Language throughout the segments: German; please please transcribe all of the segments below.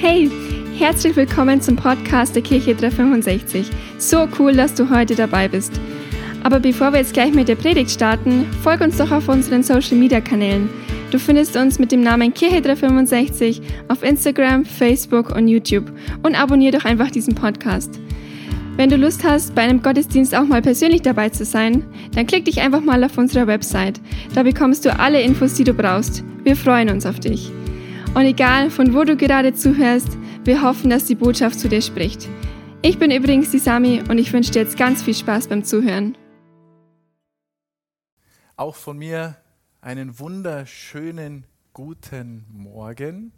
Hey, herzlich willkommen zum Podcast der Kirche 365. So cool, dass du heute dabei bist. Aber bevor wir jetzt gleich mit der Predigt starten, folg uns doch auf unseren Social Media Kanälen. Du findest uns mit dem Namen Kirche 365 auf Instagram, Facebook und YouTube und abonniere doch einfach diesen Podcast. Wenn du Lust hast, bei einem Gottesdienst auch mal persönlich dabei zu sein, dann klick dich einfach mal auf unserer Website. Da bekommst du alle Infos, die du brauchst. Wir freuen uns auf dich. Und egal, von wo du gerade zuhörst, wir hoffen, dass die Botschaft zu dir spricht. Ich bin übrigens die Sami und ich wünsche dir jetzt ganz viel Spaß beim Zuhören. Auch von mir einen wunderschönen guten Morgen.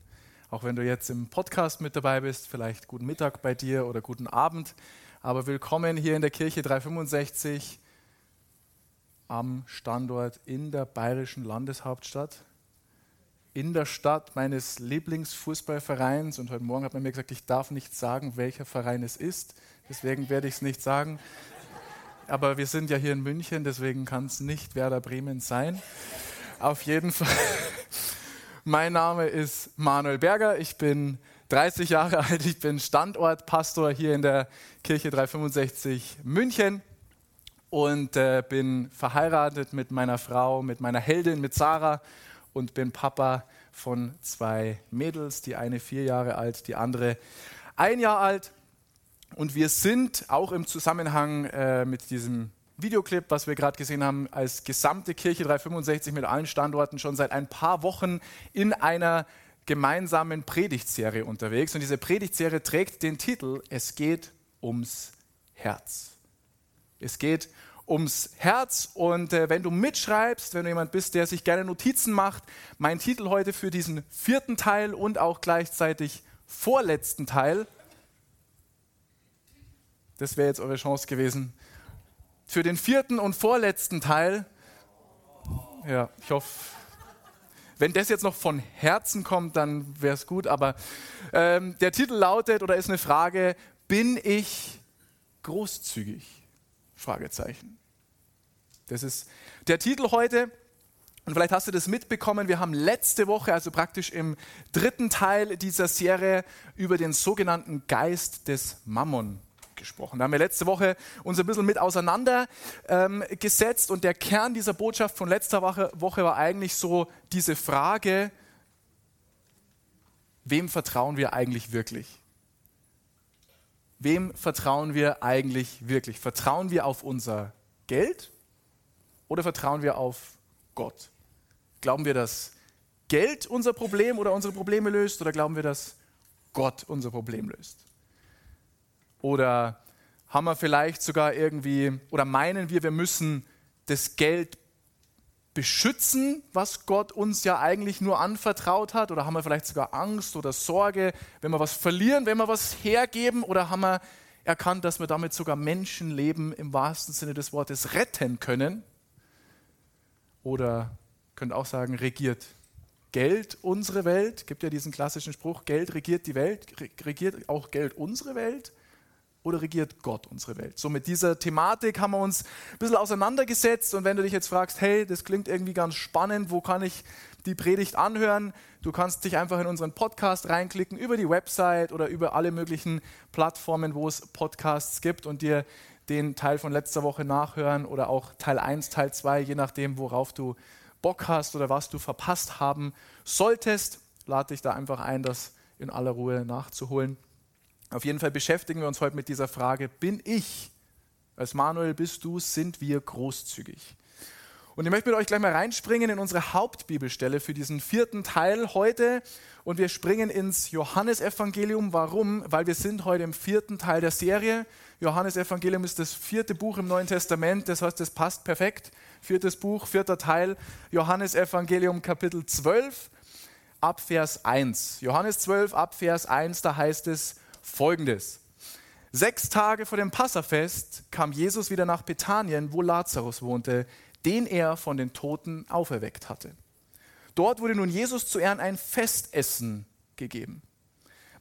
Auch wenn du jetzt im Podcast mit dabei bist, vielleicht guten Mittag bei dir oder guten Abend. Aber willkommen hier in der Kirche 365 am Standort in der bayerischen Landeshauptstadt in der Stadt meines Lieblingsfußballvereins und heute Morgen hat man mir gesagt, ich darf nicht sagen, welcher Verein es ist. Deswegen werde ich es nicht sagen. Aber wir sind ja hier in München, deswegen kann es nicht Werder Bremen sein. Auf jeden Fall. Mein Name ist Manuel Berger. Ich bin 30 Jahre alt. Ich bin Standortpastor hier in der Kirche 365 München und äh, bin verheiratet mit meiner Frau, mit meiner Heldin, mit Sarah und bin Papa von zwei Mädels, die eine vier Jahre alt, die andere ein Jahr alt. Und wir sind auch im Zusammenhang äh, mit diesem Videoclip, was wir gerade gesehen haben, als gesamte Kirche 365 mit allen Standorten schon seit ein paar Wochen in einer gemeinsamen Predigtserie unterwegs. Und diese Predigtserie trägt den Titel Es geht ums Herz. Es geht ums Herz. Und äh, wenn du mitschreibst, wenn du jemand bist, der sich gerne Notizen macht, mein Titel heute für diesen vierten Teil und auch gleichzeitig vorletzten Teil, das wäre jetzt eure Chance gewesen, für den vierten und vorletzten Teil, ja, ich hoffe, wenn das jetzt noch von Herzen kommt, dann wäre es gut, aber ähm, der Titel lautet oder ist eine Frage, bin ich großzügig? Fragezeichen. Das ist der Titel heute. Und vielleicht hast du das mitbekommen, wir haben letzte Woche, also praktisch im dritten Teil dieser Serie, über den sogenannten Geist des Mammon gesprochen. Da haben wir letzte Woche uns ein bisschen mit auseinandergesetzt ähm, und der Kern dieser Botschaft von letzter Woche, Woche war eigentlich so diese Frage, wem vertrauen wir eigentlich wirklich? Wem vertrauen wir eigentlich wirklich? Vertrauen wir auf unser Geld oder vertrauen wir auf Gott? Glauben wir, dass Geld unser Problem oder unsere Probleme löst oder glauben wir, dass Gott unser Problem löst? Oder haben wir vielleicht sogar irgendwie oder meinen wir, wir müssen das Geld beschützen, was Gott uns ja eigentlich nur anvertraut hat? Oder haben wir vielleicht sogar Angst oder Sorge, wenn wir was verlieren, wenn wir was hergeben? Oder haben wir erkannt, dass wir damit sogar Menschenleben im wahrsten Sinne des Wortes retten können? Oder könnt auch sagen, regiert Geld unsere Welt? Gibt ja diesen klassischen Spruch, Geld regiert die Welt. Regiert auch Geld unsere Welt? Oder regiert Gott unsere Welt? So mit dieser Thematik haben wir uns ein bisschen auseinandergesetzt. Und wenn du dich jetzt fragst, hey, das klingt irgendwie ganz spannend, wo kann ich die Predigt anhören? Du kannst dich einfach in unseren Podcast reinklicken, über die Website oder über alle möglichen Plattformen, wo es Podcasts gibt und dir den Teil von letzter Woche nachhören oder auch Teil 1, Teil 2, je nachdem, worauf du Bock hast oder was du verpasst haben solltest. Lade dich da einfach ein, das in aller Ruhe nachzuholen. Auf jeden Fall beschäftigen wir uns heute mit dieser Frage, bin ich, als Manuel bist du, sind wir großzügig? Und ich möchte mit euch gleich mal reinspringen in unsere Hauptbibelstelle für diesen vierten Teil heute. Und wir springen ins Johannesevangelium. Warum? Weil wir sind heute im vierten Teil der Serie. Johannesevangelium ist das vierte Buch im Neuen Testament. Das heißt, es passt perfekt. Viertes Buch, vierter Teil. Johannesevangelium Kapitel 12 ab Vers 1. Johannes 12 ab Vers 1, da heißt es folgendes. Sechs Tage vor dem Passafest kam Jesus wieder nach Bethanien, wo Lazarus wohnte, den er von den Toten auferweckt hatte. Dort wurde nun Jesus zu Ehren ein Festessen gegeben.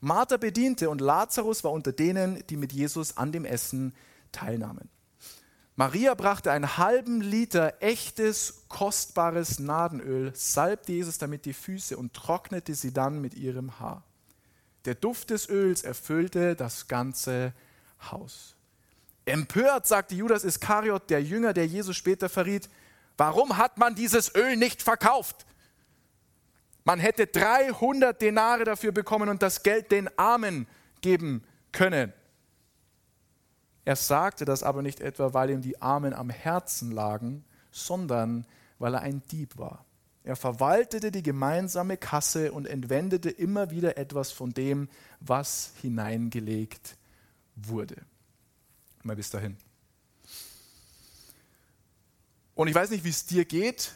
Martha bediente und Lazarus war unter denen, die mit Jesus an dem Essen teilnahmen. Maria brachte einen halben Liter echtes, kostbares Nadenöl, salbte Jesus damit die Füße und trocknete sie dann mit ihrem Haar. Der Duft des Öls erfüllte das ganze Haus. Empört sagte Judas Iskariot, der Jünger, der Jesus später verriet, warum hat man dieses Öl nicht verkauft? Man hätte 300 Denare dafür bekommen und das Geld den Armen geben können. Er sagte das aber nicht etwa, weil ihm die Armen am Herzen lagen, sondern weil er ein Dieb war. Er verwaltete die gemeinsame Kasse und entwendete immer wieder etwas von dem, was hineingelegt wurde. Mal bis dahin. Und ich weiß nicht, wie es dir geht,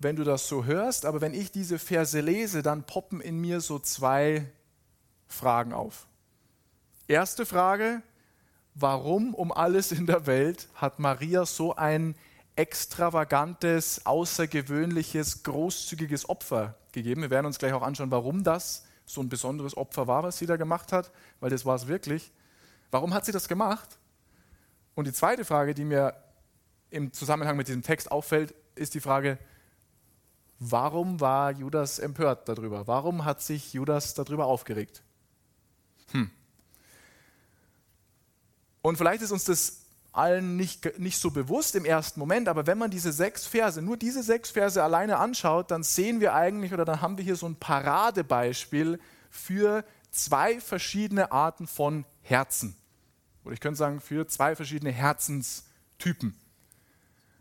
wenn du das so hörst, aber wenn ich diese Verse lese, dann poppen in mir so zwei Fragen auf. Erste Frage, warum um alles in der Welt hat Maria so ein extravagantes, außergewöhnliches, großzügiges Opfer gegeben? Wir werden uns gleich auch anschauen, warum das so ein besonderes Opfer war, was sie da gemacht hat, weil das war es wirklich. Warum hat sie das gemacht? Und die zweite Frage, die mir im Zusammenhang mit diesem Text auffällt, ist die Frage, warum war Judas empört darüber? Warum hat sich Judas darüber aufgeregt? Hm. Und vielleicht ist uns das allen nicht, nicht so bewusst im ersten Moment, aber wenn man diese sechs Verse, nur diese sechs Verse alleine anschaut, dann sehen wir eigentlich oder dann haben wir hier so ein Paradebeispiel für zwei verschiedene Arten von Herzen. Oder ich könnte sagen, für zwei verschiedene Herzenstypen.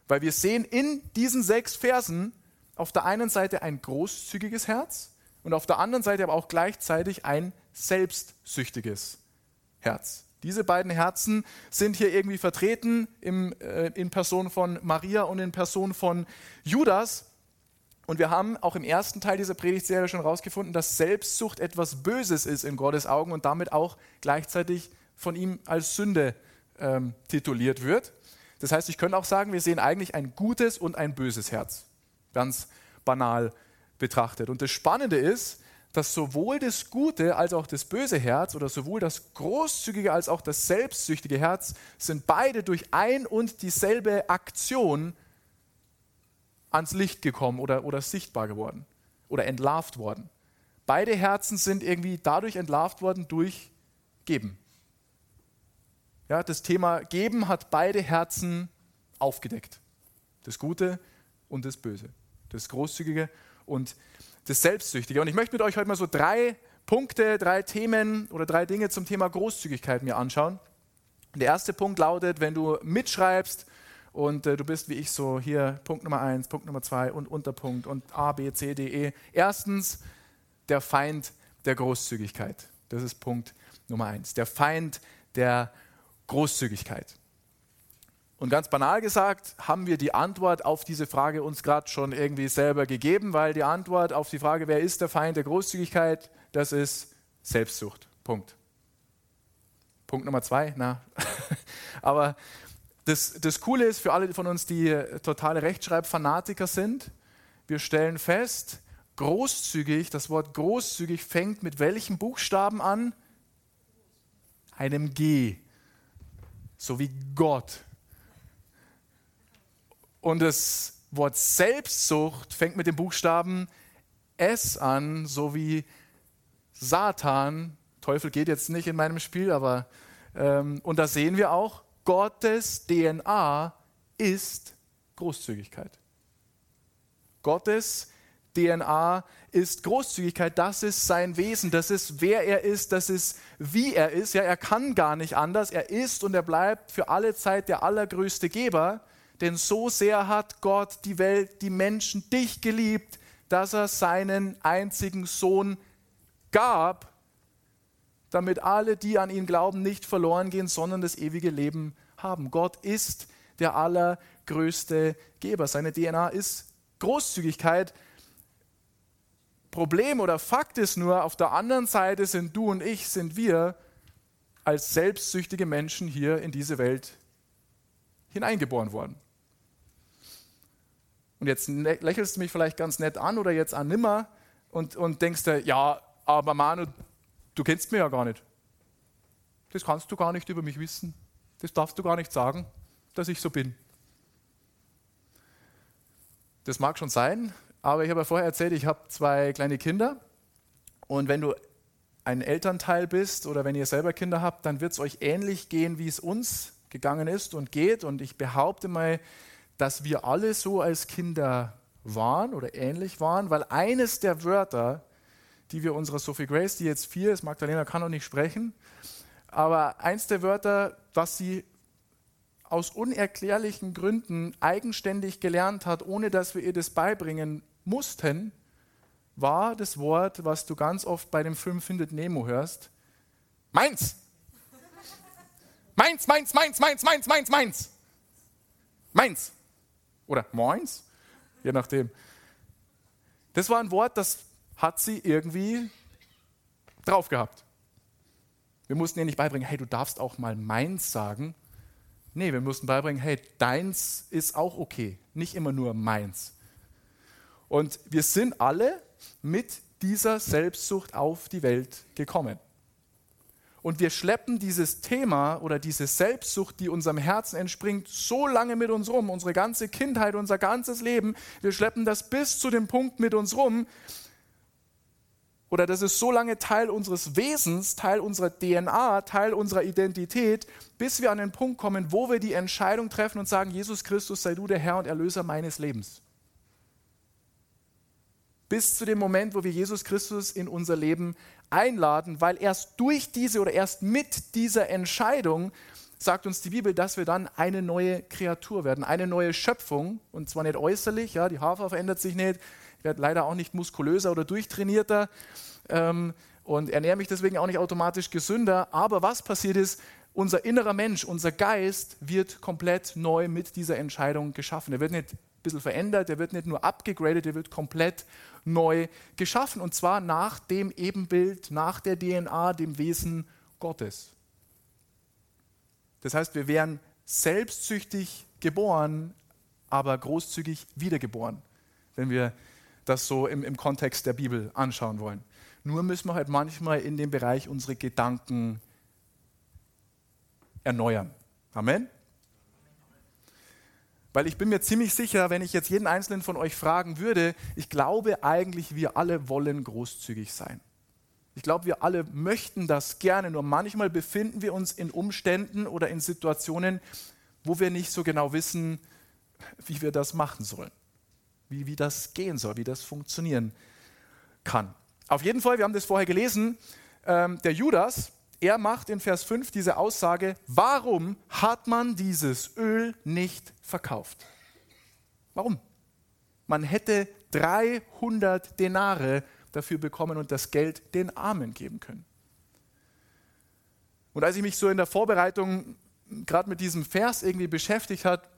Weil wir sehen in diesen sechs Versen auf der einen Seite ein großzügiges Herz und auf der anderen Seite aber auch gleichzeitig ein selbstsüchtiges Herz. Diese beiden Herzen sind hier irgendwie vertreten im, äh, in Person von Maria und in Person von Judas. Und wir haben auch im ersten Teil dieser Predigtserie schon herausgefunden, dass Selbstsucht etwas Böses ist in Gottes Augen und damit auch gleichzeitig von ihm als Sünde ähm, tituliert wird. Das heißt, ich könnte auch sagen, wir sehen eigentlich ein gutes und ein böses Herz. Ganz banal betrachtet. Und das Spannende ist, dass sowohl das gute als auch das böse Herz oder sowohl das großzügige als auch das selbstsüchtige Herz sind beide durch ein und dieselbe Aktion ans Licht gekommen oder, oder sichtbar geworden oder entlarvt worden. Beide Herzen sind irgendwie dadurch entlarvt worden durch Geben. Ja, das Thema Geben hat beide Herzen aufgedeckt. Das Gute und das Böse. Das Großzügige und das Selbstsüchtige. Und ich möchte mit euch heute mal so drei Punkte, drei Themen oder drei Dinge zum Thema Großzügigkeit mir anschauen. Der erste Punkt lautet, wenn du mitschreibst und äh, du bist wie ich so hier Punkt Nummer eins, Punkt Nummer zwei und Unterpunkt und A, B, C, D, E. Erstens, der Feind der Großzügigkeit. Das ist Punkt Nummer eins. Der Feind der Großzügigkeit. Und ganz banal gesagt, haben wir die Antwort auf diese Frage uns gerade schon irgendwie selber gegeben, weil die Antwort auf die Frage, wer ist der Feind der Großzügigkeit, das ist Selbstsucht. Punkt. Punkt Nummer zwei, na. Aber das, das Coole ist für alle von uns, die totale Rechtschreibfanatiker sind, wir stellen fest, großzügig, das Wort großzügig fängt mit welchem Buchstaben an? Einem G. So wie Gott. Und das Wort Selbstsucht fängt mit dem Buchstaben S an, so wie Satan. Teufel geht jetzt nicht in meinem Spiel, aber ähm, und da sehen wir auch, Gottes DNA ist Großzügigkeit. Gottes DNA ist Großzügigkeit, das ist sein Wesen, das ist wer er ist, das ist wie er ist. Ja, er kann gar nicht anders, er ist und er bleibt für alle Zeit der allergrößte Geber. Denn so sehr hat Gott die Welt, die Menschen, dich geliebt, dass er seinen einzigen Sohn gab, damit alle, die an ihn glauben, nicht verloren gehen, sondern das ewige Leben haben. Gott ist der allergrößte Geber. Seine DNA ist Großzügigkeit. Problem oder Fakt ist nur, auf der anderen Seite sind du und ich, sind wir als selbstsüchtige Menschen hier in diese Welt hineingeboren worden. Und jetzt lächelst du mich vielleicht ganz nett an oder jetzt an nimmer und, und denkst dir, ja, aber Manu, du kennst mich ja gar nicht. Das kannst du gar nicht über mich wissen. Das darfst du gar nicht sagen, dass ich so bin. Das mag schon sein, aber ich habe ja vorher erzählt, ich habe zwei kleine Kinder. Und wenn du ein Elternteil bist oder wenn ihr selber Kinder habt, dann wird es euch ähnlich gehen, wie es uns gegangen ist und geht. Und ich behaupte mal, dass wir alle so als Kinder waren oder ähnlich waren, weil eines der Wörter, die wir unserer Sophie Grace, die jetzt vier ist, Magdalena kann noch nicht sprechen, aber eins der Wörter, was sie aus unerklärlichen Gründen eigenständig gelernt hat, ohne dass wir ihr das beibringen mussten, war das Wort, was du ganz oft bei dem Film Findet Nemo hörst. Meins! Meins, meins, meins, meins, meins, meins, meins. Meins. Oder meins, je nachdem. Das war ein Wort, das hat sie irgendwie drauf gehabt. Wir mussten ihr nicht beibringen, hey, du darfst auch mal meins sagen. Nee, wir mussten beibringen, hey, deins ist auch okay, nicht immer nur meins. Und wir sind alle mit dieser Selbstsucht auf die Welt gekommen. Und wir schleppen dieses Thema oder diese Selbstsucht, die unserem Herzen entspringt, so lange mit uns rum, unsere ganze Kindheit, unser ganzes Leben. Wir schleppen das bis zu dem Punkt mit uns rum. Oder das ist so lange Teil unseres Wesens, Teil unserer DNA, Teil unserer Identität, bis wir an den Punkt kommen, wo wir die Entscheidung treffen und sagen, Jesus Christus sei du der Herr und Erlöser meines Lebens bis zu dem Moment, wo wir Jesus Christus in unser Leben einladen, weil erst durch diese oder erst mit dieser Entscheidung sagt uns die Bibel, dass wir dann eine neue Kreatur werden, eine neue Schöpfung. Und zwar nicht äußerlich, ja, die Hafer verändert sich nicht, ich werde leider auch nicht muskulöser oder durchtrainierter. Ähm, und ernähre mich deswegen auch nicht automatisch gesünder, aber was passiert ist, unser innerer Mensch, unser Geist wird komplett neu mit dieser Entscheidung geschaffen. Er wird nicht ein bisschen verändert, er wird nicht nur abgegradet, er wird komplett neu geschaffen. Und zwar nach dem Ebenbild, nach der DNA, dem Wesen Gottes. Das heißt, wir wären selbstsüchtig geboren, aber großzügig wiedergeboren, wenn wir das so im, im Kontext der Bibel anschauen wollen. Nur müssen wir halt manchmal in dem Bereich unsere Gedanken erneuern. Amen. Weil ich bin mir ziemlich sicher, wenn ich jetzt jeden einzelnen von euch fragen würde, ich glaube eigentlich, wir alle wollen großzügig sein. Ich glaube, wir alle möchten das gerne, nur manchmal befinden wir uns in Umständen oder in Situationen, wo wir nicht so genau wissen, wie wir das machen sollen, wie, wie das gehen soll, wie das funktionieren kann. Auf jeden Fall, wir haben das vorher gelesen, ähm, der Judas, er macht in Vers 5 diese Aussage, warum hat man dieses Öl nicht verkauft? Warum? Man hätte 300 Denare dafür bekommen und das Geld den Armen geben können. Und als ich mich so in der Vorbereitung gerade mit diesem Vers irgendwie beschäftigt hat,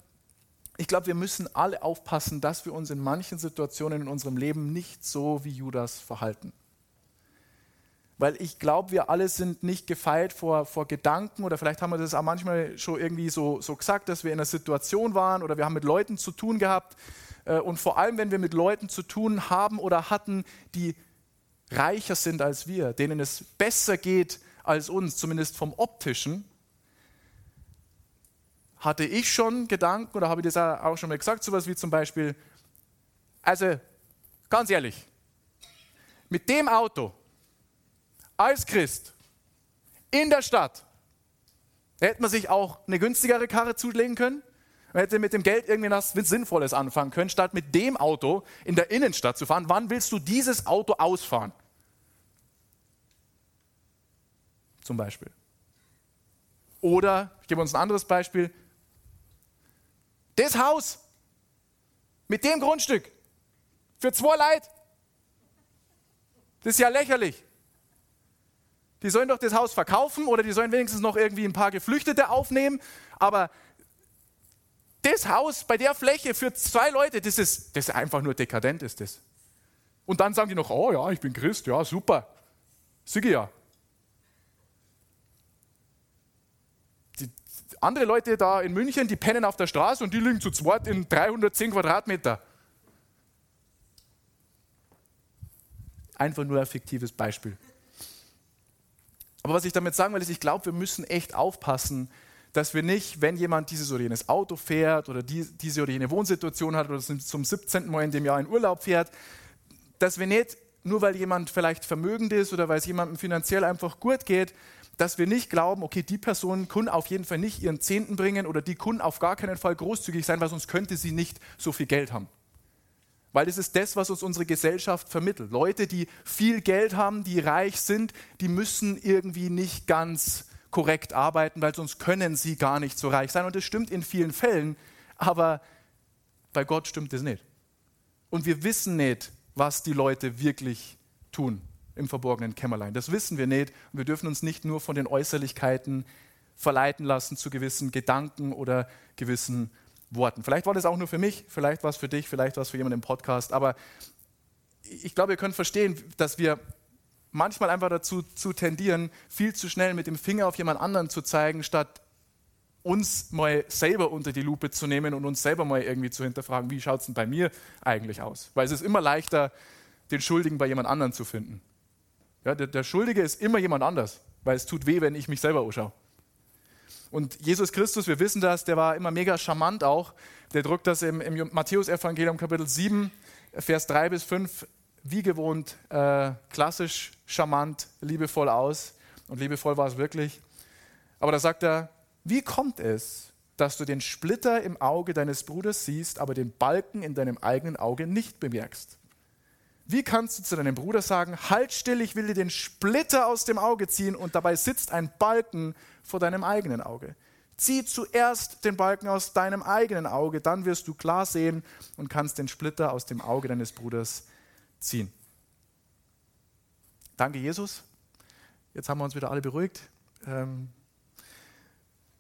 ich glaube, wir müssen alle aufpassen, dass wir uns in manchen Situationen in unserem Leben nicht so wie Judas verhalten weil ich glaube, wir alle sind nicht gefeilt vor, vor Gedanken oder vielleicht haben wir das auch manchmal schon irgendwie so, so gesagt, dass wir in einer Situation waren oder wir haben mit Leuten zu tun gehabt äh, und vor allem, wenn wir mit Leuten zu tun haben oder hatten, die reicher sind als wir, denen es besser geht als uns, zumindest vom optischen, hatte ich schon Gedanken oder habe ich das auch schon mal gesagt, sowas wie zum Beispiel, also ganz ehrlich, mit dem Auto, als Christ in der Stadt, hätte man sich auch eine günstigere Karre zulegen können. Man hätte mit dem Geld irgendwie was Sinnvolles anfangen können, statt mit dem Auto in der Innenstadt zu fahren. Wann willst du dieses Auto ausfahren? Zum Beispiel. Oder, ich gebe uns ein anderes Beispiel, das Haus mit dem Grundstück für zwei Leid. Das ist ja lächerlich die sollen doch das Haus verkaufen oder die sollen wenigstens noch irgendwie ein paar Geflüchtete aufnehmen. Aber das Haus bei der Fläche für zwei Leute, das ist, das ist einfach nur dekadent, ist das. Und dann sagen die noch, oh ja, ich bin Christ, ja, super. Siege ja. Die, andere Leute da in München, die pennen auf der Straße und die liegen zu zweit in 310 Quadratmeter. Einfach nur ein fiktives Beispiel. Aber was ich damit sagen will, ist, ich glaube, wir müssen echt aufpassen, dass wir nicht, wenn jemand dieses oder jenes Auto fährt oder die, diese oder jene Wohnsituation hat oder zum 17. Mal in dem Jahr in Urlaub fährt, dass wir nicht nur weil jemand vielleicht vermögend ist oder weil es jemandem finanziell einfach gut geht, dass wir nicht glauben, okay, die Person kann auf jeden Fall nicht ihren Zehnten bringen oder die kann auf gar keinen Fall großzügig sein, weil sonst könnte sie nicht so viel Geld haben. Weil das ist das, was uns unsere Gesellschaft vermittelt. Leute, die viel Geld haben, die reich sind, die müssen irgendwie nicht ganz korrekt arbeiten, weil sonst können sie gar nicht so reich sein. Und das stimmt in vielen Fällen, aber bei Gott stimmt das nicht. Und wir wissen nicht, was die Leute wirklich tun im verborgenen Kämmerlein. Das wissen wir nicht. Und wir dürfen uns nicht nur von den Äußerlichkeiten verleiten lassen zu gewissen Gedanken oder gewissen Worten. Vielleicht war das auch nur für mich, vielleicht war es für dich, vielleicht war es für jemanden im Podcast, aber ich glaube, ihr könnt verstehen, dass wir manchmal einfach dazu zu tendieren, viel zu schnell mit dem Finger auf jemand anderen zu zeigen, statt uns mal selber unter die Lupe zu nehmen und uns selber mal irgendwie zu hinterfragen, wie schaut es denn bei mir eigentlich aus? Weil es ist immer leichter, den Schuldigen bei jemand anderen zu finden. Ja, der, der Schuldige ist immer jemand anders, weil es tut weh, wenn ich mich selber anschaue. Und Jesus Christus, wir wissen das, der war immer mega charmant auch. Der drückt das im, im Matthäus-Evangelium Kapitel 7, Vers 3 bis 5, wie gewohnt, äh, klassisch, charmant, liebevoll aus. Und liebevoll war es wirklich. Aber da sagt er, wie kommt es, dass du den Splitter im Auge deines Bruders siehst, aber den Balken in deinem eigenen Auge nicht bemerkst? Wie kannst du zu deinem Bruder sagen, halt still, ich will dir den Splitter aus dem Auge ziehen und dabei sitzt ein Balken vor deinem eigenen Auge? Zieh zuerst den Balken aus deinem eigenen Auge, dann wirst du klar sehen und kannst den Splitter aus dem Auge deines Bruders ziehen. Danke, Jesus. Jetzt haben wir uns wieder alle beruhigt. Ähm,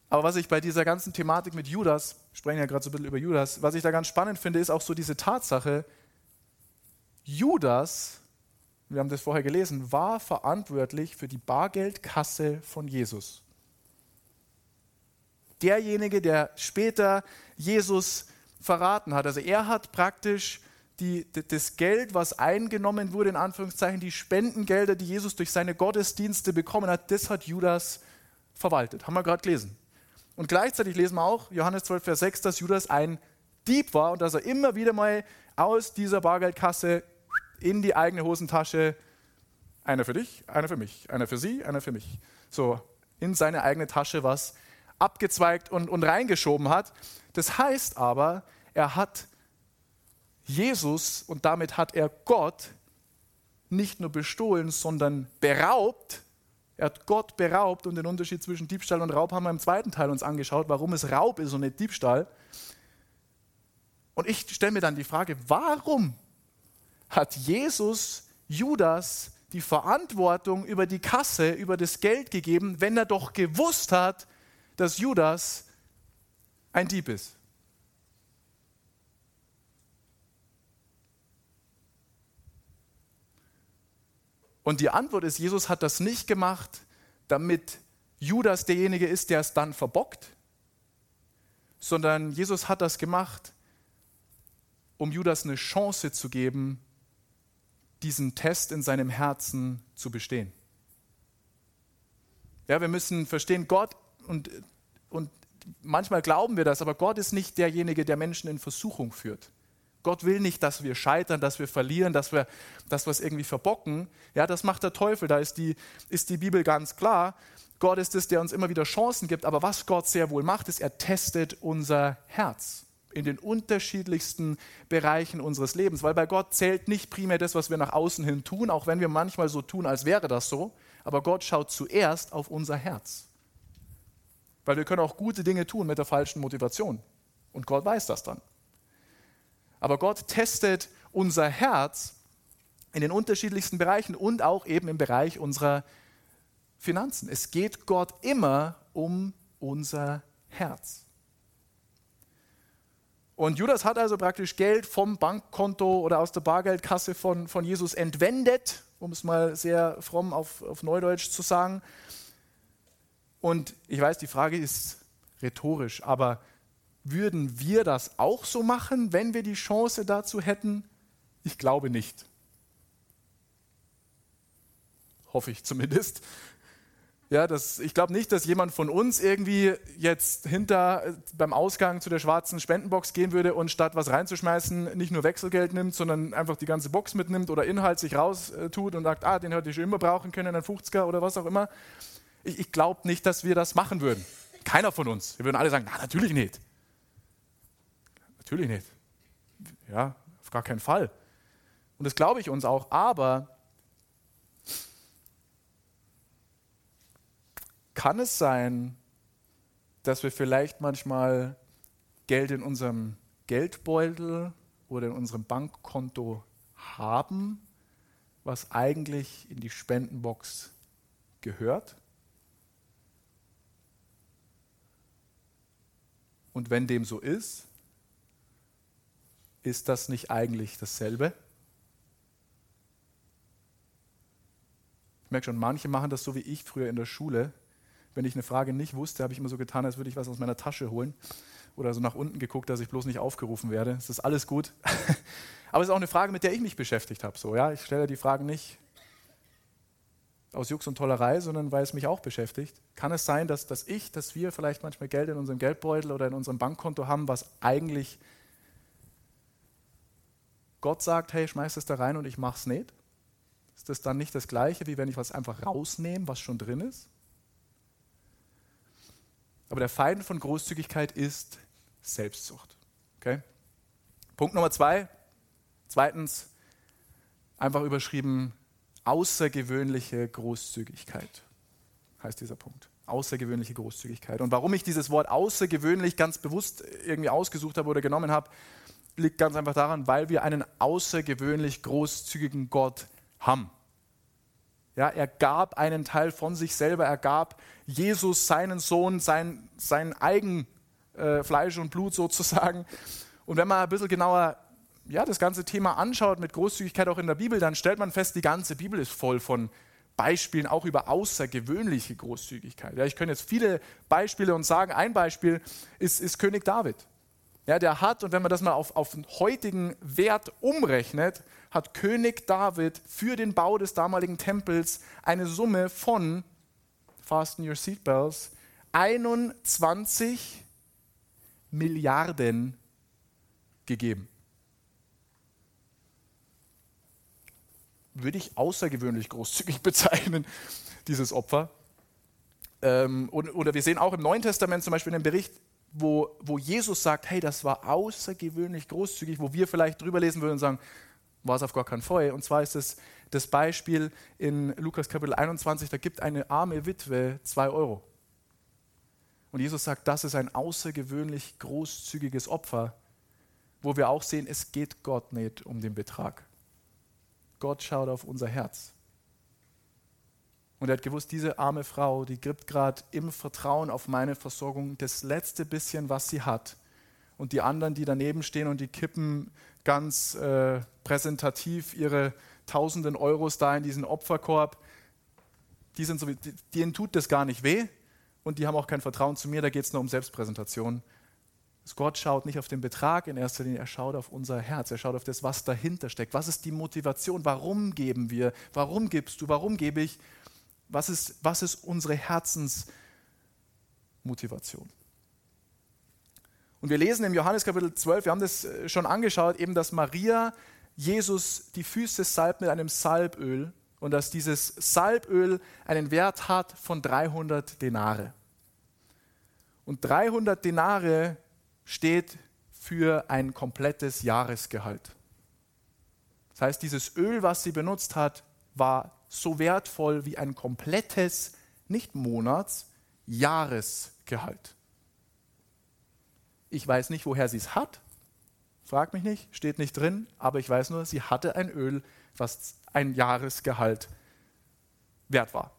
aber was ich bei dieser ganzen Thematik mit Judas, sprechen ja gerade so ein bisschen über Judas, was ich da ganz spannend finde, ist auch so diese Tatsache, Judas, wir haben das vorher gelesen, war verantwortlich für die Bargeldkasse von Jesus. Derjenige, der später Jesus verraten hat. Also er hat praktisch die, das Geld, was eingenommen wurde, in Anführungszeichen, die Spendengelder, die Jesus durch seine Gottesdienste bekommen hat, das hat Judas verwaltet. Haben wir gerade gelesen. Und gleichzeitig lesen wir auch, Johannes 12, Vers 6, dass Judas ein Dieb war und dass er immer wieder mal aus dieser Bargeldkasse in die eigene Hosentasche, einer für dich, einer für mich, einer für sie, einer für mich, so in seine eigene Tasche was abgezweigt und, und reingeschoben hat. Das heißt aber, er hat Jesus und damit hat er Gott nicht nur bestohlen, sondern beraubt er hat Gott beraubt und den Unterschied zwischen Diebstahl und Raub haben wir im zweiten Teil uns angeschaut, warum es Raub ist und nicht Diebstahl. Und ich stelle mir dann die Frage, warum hat Jesus Judas die Verantwortung über die Kasse, über das Geld gegeben, wenn er doch gewusst hat, dass Judas ein Dieb ist? Und die Antwort ist, Jesus hat das nicht gemacht, damit Judas derjenige ist, der es dann verbockt, sondern Jesus hat das gemacht, um Judas eine Chance zu geben, diesen Test in seinem Herzen zu bestehen. Ja, wir müssen verstehen, Gott und, und manchmal glauben wir das, aber Gott ist nicht derjenige, der Menschen in Versuchung führt. Gott will nicht, dass wir scheitern, dass wir verlieren, dass wir, dass wir es irgendwie verbocken. Ja, das macht der Teufel. Da ist die, ist die Bibel ganz klar. Gott ist es, der uns immer wieder Chancen gibt. Aber was Gott sehr wohl macht, ist, er testet unser Herz in den unterschiedlichsten Bereichen unseres Lebens. Weil bei Gott zählt nicht primär das, was wir nach außen hin tun, auch wenn wir manchmal so tun, als wäre das so. Aber Gott schaut zuerst auf unser Herz. Weil wir können auch gute Dinge tun mit der falschen Motivation. Und Gott weiß das dann. Aber Gott testet unser Herz in den unterschiedlichsten Bereichen und auch eben im Bereich unserer Finanzen. Es geht Gott immer um unser Herz. Und Judas hat also praktisch Geld vom Bankkonto oder aus der Bargeldkasse von, von Jesus entwendet, um es mal sehr fromm auf, auf Neudeutsch zu sagen. Und ich weiß, die Frage ist rhetorisch, aber würden wir das auch so machen, wenn wir die Chance dazu hätten? Ich glaube nicht. Hoffe ich zumindest. Ja, das, ich glaube nicht, dass jemand von uns irgendwie jetzt hinter äh, beim Ausgang zu der schwarzen Spendenbox gehen würde und statt was reinzuschmeißen, nicht nur Wechselgeld nimmt, sondern einfach die ganze Box mitnimmt oder Inhalt sich raus äh, tut und sagt, ah, den hätte ich schon immer brauchen können, einen 50er oder was auch immer. Ich, ich glaube nicht, dass wir das machen würden. Keiner von uns. Wir würden alle sagen, na, natürlich nicht. Natürlich nicht. Ja, auf gar keinen Fall. Und das glaube ich uns auch. Aber kann es sein, dass wir vielleicht manchmal Geld in unserem Geldbeutel oder in unserem Bankkonto haben, was eigentlich in die Spendenbox gehört? Und wenn dem so ist, ist das nicht eigentlich dasselbe? Ich merke schon, manche machen das so wie ich früher in der Schule wenn ich eine Frage nicht wusste, habe ich immer so getan, als würde ich was aus meiner Tasche holen oder so nach unten geguckt, dass ich bloß nicht aufgerufen werde. Es ist alles gut. Aber es ist auch eine Frage, mit der ich mich beschäftigt habe. So, ja? Ich stelle die Fragen nicht aus Jux und Tollerei, sondern weil es mich auch beschäftigt. Kann es sein, dass, dass ich, dass wir vielleicht manchmal Geld in unserem Geldbeutel oder in unserem Bankkonto haben, was eigentlich Gott sagt, hey, schmeiß es da rein und ich mach's nicht? Ist das dann nicht das Gleiche, wie wenn ich was einfach rausnehme, was schon drin ist? Aber der Feind von Großzügigkeit ist Selbstsucht. Okay? Punkt Nummer zwei. Zweitens, einfach überschrieben, außergewöhnliche Großzügigkeit heißt dieser Punkt. Außergewöhnliche Großzügigkeit. Und warum ich dieses Wort außergewöhnlich ganz bewusst irgendwie ausgesucht habe oder genommen habe, liegt ganz einfach daran, weil wir einen außergewöhnlich großzügigen Gott haben. Ja, er gab einen Teil von sich selber, er gab Jesus, seinen Sohn, sein, sein eigen äh, Fleisch und Blut sozusagen. Und wenn man ein bisschen genauer ja, das ganze Thema anschaut mit Großzügigkeit auch in der Bibel, dann stellt man fest, die ganze Bibel ist voll von Beispielen auch über außergewöhnliche Großzügigkeit. Ja, ich könnte jetzt viele Beispiele und sagen, ein Beispiel ist, ist König David. Ja, der hat, und wenn man das mal auf, auf den heutigen Wert umrechnet, hat König David für den Bau des damaligen Tempels eine Summe von, fasten your seatbelts, 21 Milliarden gegeben. Würde ich außergewöhnlich großzügig bezeichnen, dieses Opfer. Ähm, oder wir sehen auch im Neuen Testament zum Beispiel einen Bericht, wo, wo Jesus sagt, hey, das war außergewöhnlich großzügig, wo wir vielleicht drüber lesen würden und sagen, war es auf gar keinen Fall. Und zwar ist es das Beispiel in Lukas Kapitel 21, da gibt eine arme Witwe zwei Euro. Und Jesus sagt, das ist ein außergewöhnlich großzügiges Opfer, wo wir auch sehen, es geht Gott nicht um den Betrag. Gott schaut auf unser Herz. Und er hat gewusst, diese arme Frau, die gibt gerade im Vertrauen auf meine Versorgung das letzte bisschen, was sie hat. Und die anderen, die daneben stehen und die kippen ganz äh, präsentativ ihre tausenden Euros da in diesen Opferkorb, die sind so, denen tut das gar nicht weh und die haben auch kein Vertrauen zu mir, da geht es nur um Selbstpräsentation. Gott schaut nicht auf den Betrag in erster Linie, er schaut auf unser Herz, er schaut auf das, was dahinter steckt. Was ist die Motivation? Warum geben wir? Warum gibst du? Warum gebe ich? Was ist, was ist unsere Herzensmotivation? Und wir lesen im Johannes Kapitel 12, wir haben das äh, schon angeschaut, eben, dass Maria Jesus die Füße salbt mit einem Salböl und dass dieses Salböl einen Wert hat von 300 Denare. Und 300 Denare steht für ein komplettes Jahresgehalt. Das heißt, dieses Öl, was sie benutzt hat, war so wertvoll wie ein komplettes, nicht Monats, Jahresgehalt. Ich weiß nicht, woher sie es hat. Frag mich nicht, steht nicht drin, aber ich weiß nur, sie hatte ein Öl, was ein Jahresgehalt wert war.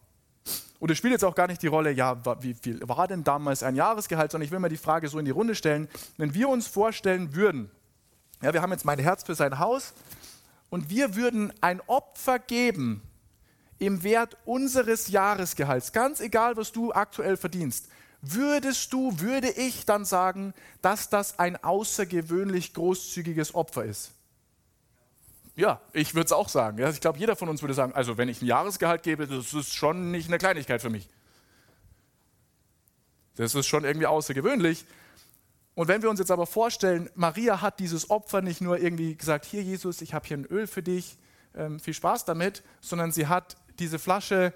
Und es spielt jetzt auch gar nicht die Rolle, ja, wie viel war denn damals ein Jahresgehalt, sondern ich will mal die Frage so in die Runde stellen. Wenn wir uns vorstellen würden, ja, wir haben jetzt mein Herz für sein Haus und wir würden ein Opfer geben im Wert unseres Jahresgehalts, ganz egal, was du aktuell verdienst, würdest du, würde ich dann sagen, dass das ein außergewöhnlich großzügiges Opfer ist? Ja, ich würde es auch sagen. ich glaube, jeder von uns würde sagen, also wenn ich ein Jahresgehalt gebe, das ist schon nicht eine Kleinigkeit für mich. Das ist schon irgendwie außergewöhnlich. Und wenn wir uns jetzt aber vorstellen, Maria hat dieses Opfer nicht nur irgendwie gesagt, hier Jesus, ich habe hier ein Öl für dich, ähm, viel Spaß damit, sondern sie hat diese Flasche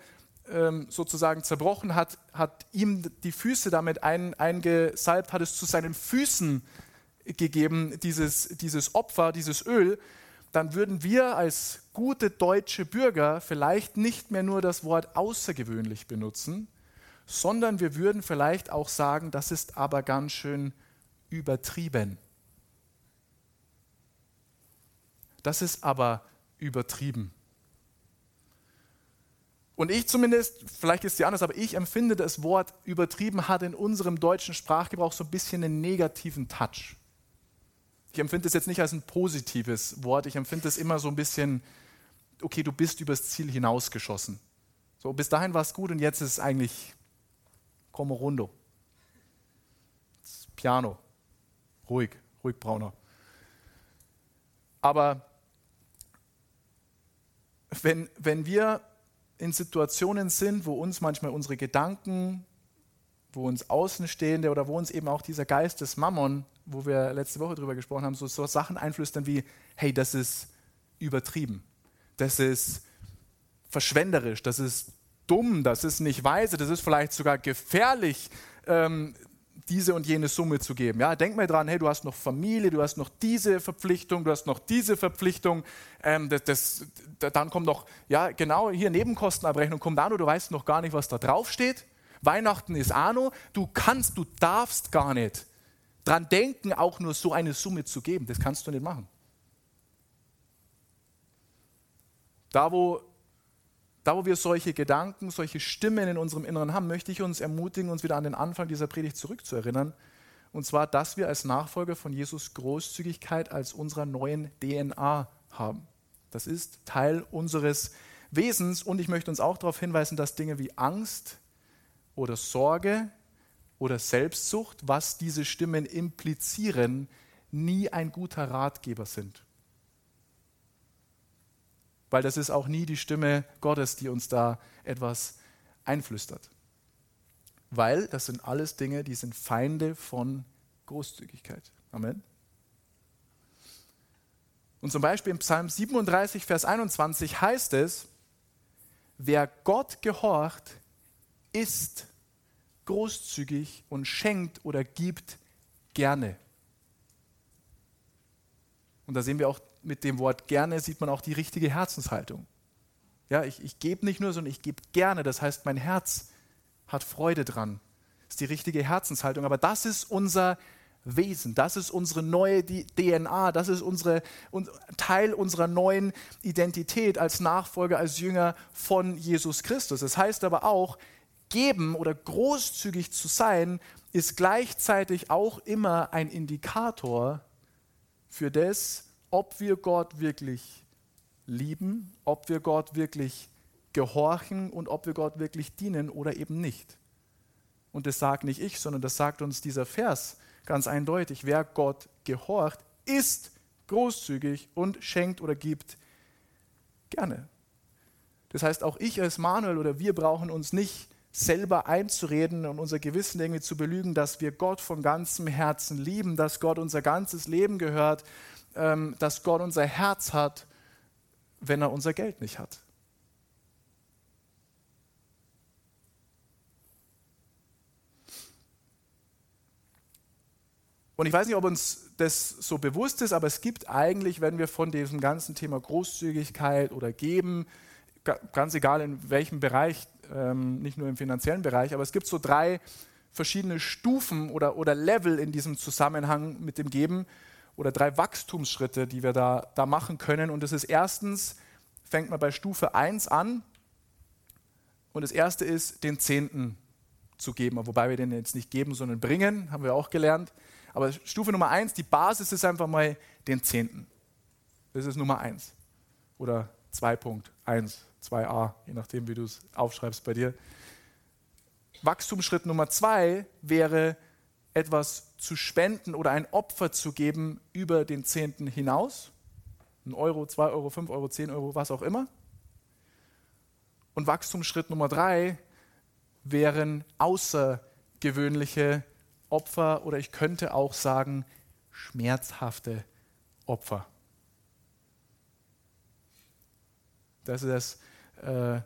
ähm, sozusagen zerbrochen, hat, hat ihm die Füße damit ein, eingesalbt, hat es zu seinen Füßen gegeben, dieses, dieses Opfer, dieses Öl, dann würden wir als gute deutsche Bürger vielleicht nicht mehr nur das Wort außergewöhnlich benutzen, sondern wir würden vielleicht auch sagen, das ist aber ganz schön übertrieben. Das ist aber übertrieben. Und ich zumindest, vielleicht ist dir anders, aber ich empfinde das Wort übertrieben hat in unserem deutschen Sprachgebrauch so ein bisschen einen negativen Touch. Ich empfinde es jetzt nicht als ein positives Wort, ich empfinde es immer so ein bisschen, okay, du bist übers Ziel hinausgeschossen. So, bis dahin war es gut und jetzt ist es eigentlich como rundo. Piano. Ruhig, ruhig brauner. Aber wenn, wenn wir in Situationen sind, wo uns manchmal unsere Gedanken, wo uns Außenstehende oder wo uns eben auch dieser Geist des Mammon, wo wir letzte Woche drüber gesprochen haben, so, so Sachen einflüstern wie, hey, das ist übertrieben, das ist verschwenderisch, das ist dumm, das ist nicht weise, das ist vielleicht sogar gefährlich, ähm, diese und jene Summe zu geben. Ja, denk mal dran, hey, du hast noch Familie, du hast noch diese Verpflichtung, du hast noch diese Verpflichtung. Ähm, das, das, dann kommt noch, ja, genau, hier Nebenkostenabrechnung kommt an, du weißt noch gar nicht, was da drauf steht. Weihnachten ist Ano, du kannst, du darfst gar nicht dran denken, auch nur so eine Summe zu geben. Das kannst du nicht machen. Da, wo da, wo wir solche Gedanken, solche Stimmen in unserem Inneren haben, möchte ich uns ermutigen, uns wieder an den Anfang dieser Predigt zurückzuerinnern. Und zwar, dass wir als Nachfolger von Jesus Großzügigkeit als unserer neuen DNA haben. Das ist Teil unseres Wesens. Und ich möchte uns auch darauf hinweisen, dass Dinge wie Angst oder Sorge oder Selbstsucht, was diese Stimmen implizieren, nie ein guter Ratgeber sind weil das ist auch nie die Stimme Gottes, die uns da etwas einflüstert. Weil das sind alles Dinge, die sind Feinde von Großzügigkeit. Amen. Und zum Beispiel im Psalm 37, Vers 21 heißt es, wer Gott gehorcht, ist großzügig und schenkt oder gibt gerne. Und da sehen wir auch mit dem Wort gerne sieht man auch die richtige Herzenshaltung. Ja, ich, ich gebe nicht nur, sondern ich gebe gerne. Das heißt, mein Herz hat Freude dran. Das ist die richtige Herzenshaltung. Aber das ist unser Wesen, das ist unsere neue DNA, das ist unsere, Teil unserer neuen Identität als Nachfolger, als Jünger von Jesus Christus. Das heißt aber auch, geben oder großzügig zu sein, ist gleichzeitig auch immer ein Indikator für das, ob wir Gott wirklich lieben, ob wir Gott wirklich gehorchen und ob wir Gott wirklich dienen oder eben nicht. Und das sagt nicht ich, sondern das sagt uns dieser Vers ganz eindeutig. Wer Gott gehorcht, ist großzügig und schenkt oder gibt gerne. Das heißt, auch ich als Manuel oder wir brauchen uns nicht selber einzureden und unser Gewissen irgendwie zu belügen, dass wir Gott von ganzem Herzen lieben, dass Gott unser ganzes Leben gehört ähm, dass Gott unser Herz hat, wenn er unser Geld nicht hat. Und ich weiß nicht, ob uns das so bewusst ist, aber es gibt eigentlich, wenn wir von diesem ganzen Thema Großzügigkeit oder Geben, ganz egal in welchem Bereich, ähm, nicht nur im finanziellen Bereich, aber es gibt so drei verschiedene Stufen oder, oder Level in diesem Zusammenhang mit dem Geben oder drei Wachstumsschritte, die wir da, da machen können. Und das ist erstens, fängt man bei Stufe 1 an. Und das erste ist, den Zehnten zu geben. Wobei wir den jetzt nicht geben, sondern bringen, haben wir auch gelernt. Aber Stufe Nummer 1, die Basis ist einfach mal den Zehnten. Das ist Nummer 1. Oder 2.1, 2a, je nachdem, wie du es aufschreibst bei dir. Wachstumsschritt Nummer 2 wäre, etwas zu spenden oder ein Opfer zu geben über den Zehnten hinaus. Ein Euro, zwei Euro, fünf Euro, zehn Euro, was auch immer. Und Wachstumsschritt Nummer drei wären außergewöhnliche Opfer oder ich könnte auch sagen schmerzhafte Opfer. Das ist äh,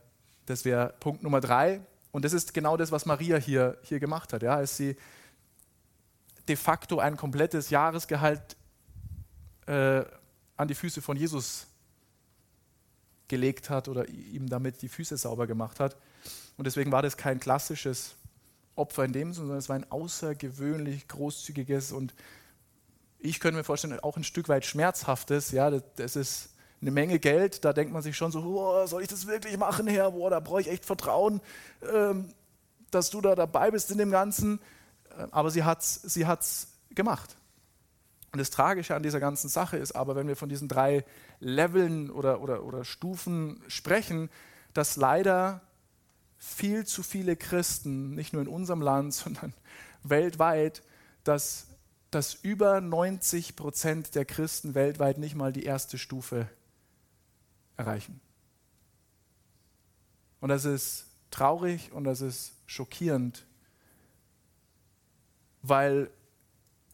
das wäre Punkt Nummer drei. Und das ist genau das, was Maria hier, hier gemacht hat. Ja, als sie de facto ein komplettes Jahresgehalt äh, an die Füße von Jesus gelegt hat oder ihm damit die Füße sauber gemacht hat. Und deswegen war das kein klassisches Opfer in dem Sinne, sondern es war ein außergewöhnlich großzügiges und ich könnte mir vorstellen, auch ein Stück weit schmerzhaftes. Ja, das, das ist eine Menge Geld, da denkt man sich schon so, oh, soll ich das wirklich machen, Herr? Boah, da brauche ich echt Vertrauen, ähm, dass du da dabei bist in dem Ganzen. Äh, aber sie hat es sie hat's gemacht. Und das Tragische an dieser ganzen Sache ist aber, wenn wir von diesen drei Leveln oder, oder, oder Stufen sprechen, dass leider viel zu viele Christen, nicht nur in unserem Land, sondern weltweit, dass, dass über 90 Prozent der Christen weltweit nicht mal die erste Stufe erreichen. Und das ist traurig und das ist schockierend, weil,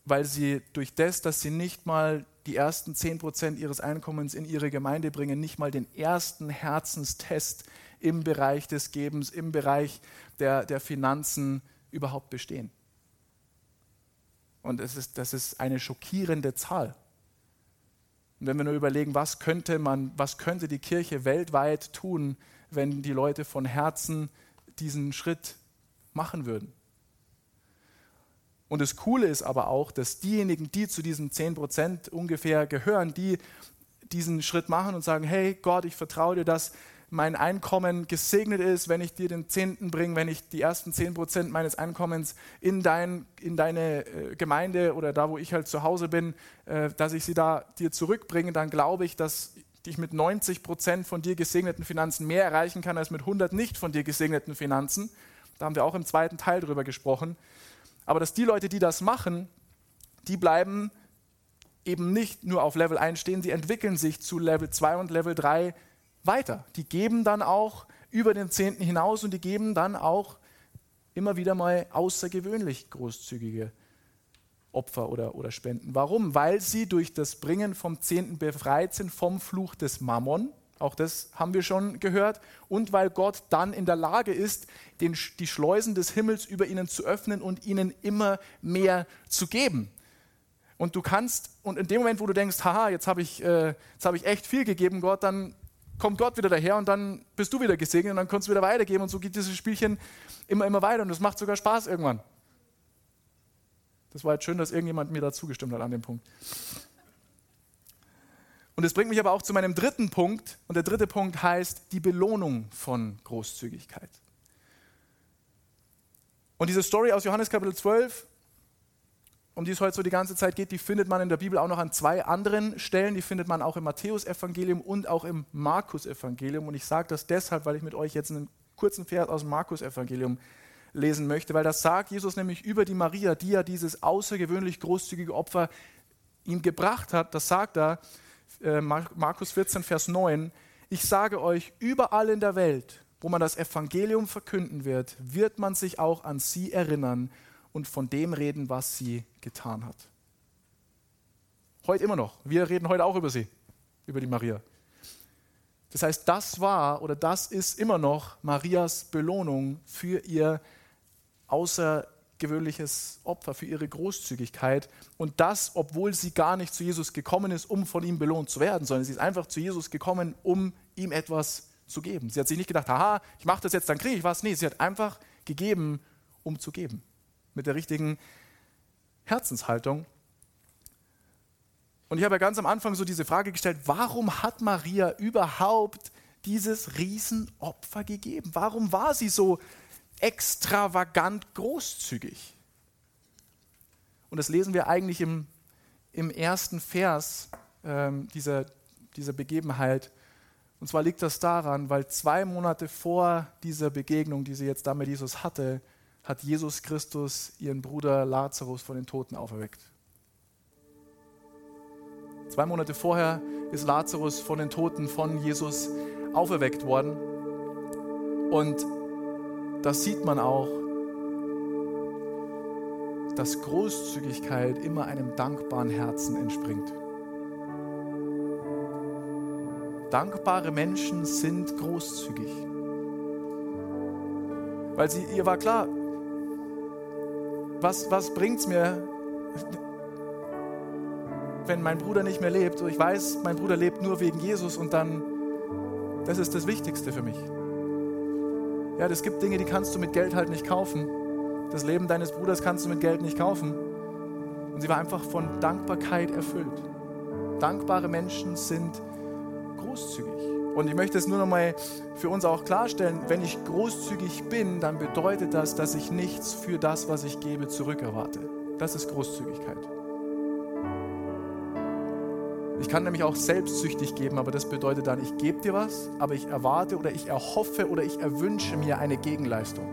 weil sie durch das, dass sie nicht mal die ersten 10% ihres Einkommens in ihre Gemeinde bringen, nicht mal den ersten Herzenstest im Bereich des Gebens, im Bereich der, der Finanzen überhaupt bestehen. Und es ist, das ist eine schockierende Zahl. Und wenn wir nur überlegen, was könnte man, was könnte die Kirche weltweit tun, wenn die Leute von Herzen diesen Schritt machen würden. Und das Coole ist aber auch, dass diejenigen, die zu diesen 10% ungefähr gehören, die diesen Schritt machen und sagen, hey Gott, ich vertraue dir, dass mein Einkommen gesegnet ist, wenn ich dir den Zehnten bringe, wenn ich die ersten zehn Prozent meines Einkommens in, dein, in deine äh, Gemeinde oder da, wo ich halt zu Hause bin, äh, dass ich sie da dir zurückbringe, dann glaube ich, dass ich mit 90 Prozent von dir gesegneten Finanzen mehr erreichen kann als mit 100 nicht von dir gesegneten Finanzen. Da haben wir auch im zweiten Teil drüber gesprochen. Aber dass die Leute, die das machen, die bleiben eben nicht nur auf Level 1 stehen, sie entwickeln sich zu Level 2 und Level 3 weiter. Die geben dann auch über den Zehnten hinaus und die geben dann auch immer wieder mal außergewöhnlich großzügige Opfer oder, oder Spenden. Warum? Weil sie durch das Bringen vom Zehnten befreit sind vom Fluch des Mammon. Auch das haben wir schon gehört. Und weil Gott dann in der Lage ist, den, die Schleusen des Himmels über ihnen zu öffnen und ihnen immer mehr zu geben. Und du kannst, und in dem Moment, wo du denkst, haha, jetzt habe ich, äh, hab ich echt viel gegeben, Gott, dann kommt Gott wieder daher und dann bist du wieder gesegnet und dann kannst du wieder weitergeben und so geht dieses Spielchen immer, immer weiter und es macht sogar Spaß irgendwann. Das war jetzt schön, dass irgendjemand mir dazu gestimmt hat an dem Punkt. Und das bringt mich aber auch zu meinem dritten Punkt und der dritte Punkt heißt die Belohnung von Großzügigkeit. Und diese Story aus Johannes Kapitel 12 um die es heute so die ganze Zeit geht, die findet man in der Bibel auch noch an zwei anderen Stellen. Die findet man auch im Matthäusevangelium und auch im Markus-Evangelium. Und ich sage das deshalb, weil ich mit euch jetzt einen kurzen Vers aus dem Markus-Evangelium lesen möchte, weil das sagt Jesus nämlich über die Maria, die ja dieses außergewöhnlich großzügige Opfer ihm gebracht hat. Das sagt er, äh, Markus 14, Vers 9. Ich sage euch, überall in der Welt, wo man das Evangelium verkünden wird, wird man sich auch an sie erinnern und von dem reden, was sie getan hat. Heute immer noch. Wir reden heute auch über sie, über die Maria. Das heißt, das war oder das ist immer noch Marias Belohnung für ihr außergewöhnliches Opfer, für ihre Großzügigkeit. Und das, obwohl sie gar nicht zu Jesus gekommen ist, um von ihm belohnt zu werden, sondern sie ist einfach zu Jesus gekommen, um ihm etwas zu geben. Sie hat sich nicht gedacht, haha, ich mache das jetzt, dann kriege ich was. Nee, sie hat einfach gegeben, um zu geben mit der richtigen Herzenshaltung. Und ich habe ja ganz am Anfang so diese Frage gestellt, warum hat Maria überhaupt dieses Riesenopfer gegeben? Warum war sie so extravagant großzügig? Und das lesen wir eigentlich im, im ersten Vers ähm, dieser, dieser Begebenheit. Und zwar liegt das daran, weil zwei Monate vor dieser Begegnung, die sie jetzt da mit Jesus hatte, hat Jesus Christus ihren Bruder Lazarus von den Toten auferweckt. Zwei Monate vorher ist Lazarus von den Toten von Jesus auferweckt worden. Und das sieht man auch, dass Großzügigkeit immer einem dankbaren Herzen entspringt. Dankbare Menschen sind großzügig. Weil sie, ihr war klar, was, was bringt es mir, wenn mein Bruder nicht mehr lebt? Ich weiß, mein Bruder lebt nur wegen Jesus und dann, das ist das Wichtigste für mich. Ja, es gibt Dinge, die kannst du mit Geld halt nicht kaufen. Das Leben deines Bruders kannst du mit Geld nicht kaufen. Und sie war einfach von Dankbarkeit erfüllt. Dankbare Menschen sind großzügig. Und ich möchte es nur noch mal für uns auch klarstellen, wenn ich großzügig bin, dann bedeutet das, dass ich nichts für das, was ich gebe, zurückerwarte. Das ist Großzügigkeit. Ich kann nämlich auch selbstsüchtig geben, aber das bedeutet dann, ich gebe dir was, aber ich erwarte oder ich erhoffe oder ich erwünsche mir eine Gegenleistung.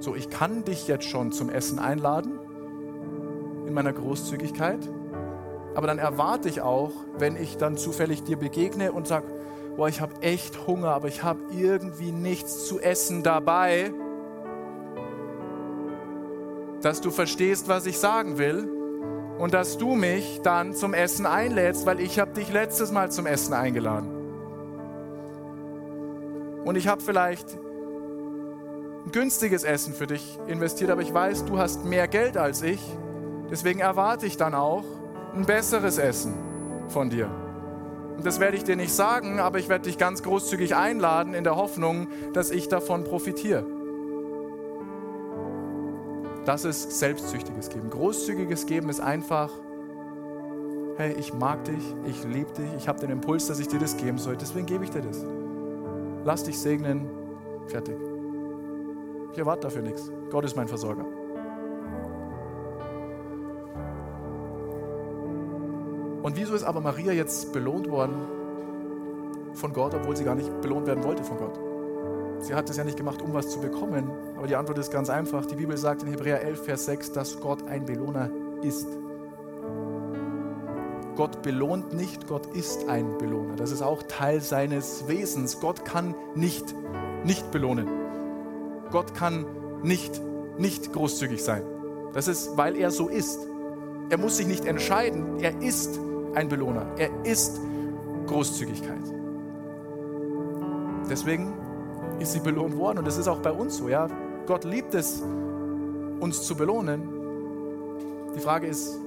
So, ich kann dich jetzt schon zum Essen einladen in meiner Großzügigkeit, aber dann erwarte ich auch, wenn ich dann zufällig dir begegne und sage, boah, ich habe echt Hunger, aber ich habe irgendwie nichts zu essen dabei, dass du verstehst, was ich sagen will und dass du mich dann zum Essen einlädst, weil ich habe dich letztes Mal zum Essen eingeladen. Und ich habe vielleicht ein günstiges Essen für dich investiert, aber ich weiß, du hast mehr Geld als ich. Deswegen erwarte ich dann auch, ein besseres Essen von dir. Und das werde ich dir nicht sagen, aber ich werde dich ganz großzügig einladen in der Hoffnung, dass ich davon profitiere. Das ist selbstsüchtiges Geben. Großzügiges Geben ist einfach, hey, ich mag dich, ich liebe dich, ich habe den Impuls, dass ich dir das geben soll, deswegen gebe ich dir das. Lass dich segnen, fertig. Ich erwarte dafür nichts. Gott ist mein Versorger. Und wieso ist aber Maria jetzt belohnt worden von Gott, obwohl sie gar nicht belohnt werden wollte von Gott? Sie hat es ja nicht gemacht, um was zu bekommen. Aber die Antwort ist ganz einfach. Die Bibel sagt in Hebräer 11, Vers 6, dass Gott ein Belohner ist. Gott belohnt nicht, Gott ist ein Belohner. Das ist auch Teil seines Wesens. Gott kann nicht nicht belohnen. Gott kann nicht nicht großzügig sein. Das ist, weil er so ist. Er muss sich nicht entscheiden. Er ist ein Belohner. Er ist Großzügigkeit. Deswegen ist sie belohnt worden und das ist auch bei uns so. Ja? Gott liebt es, uns zu belohnen. Die Frage ist,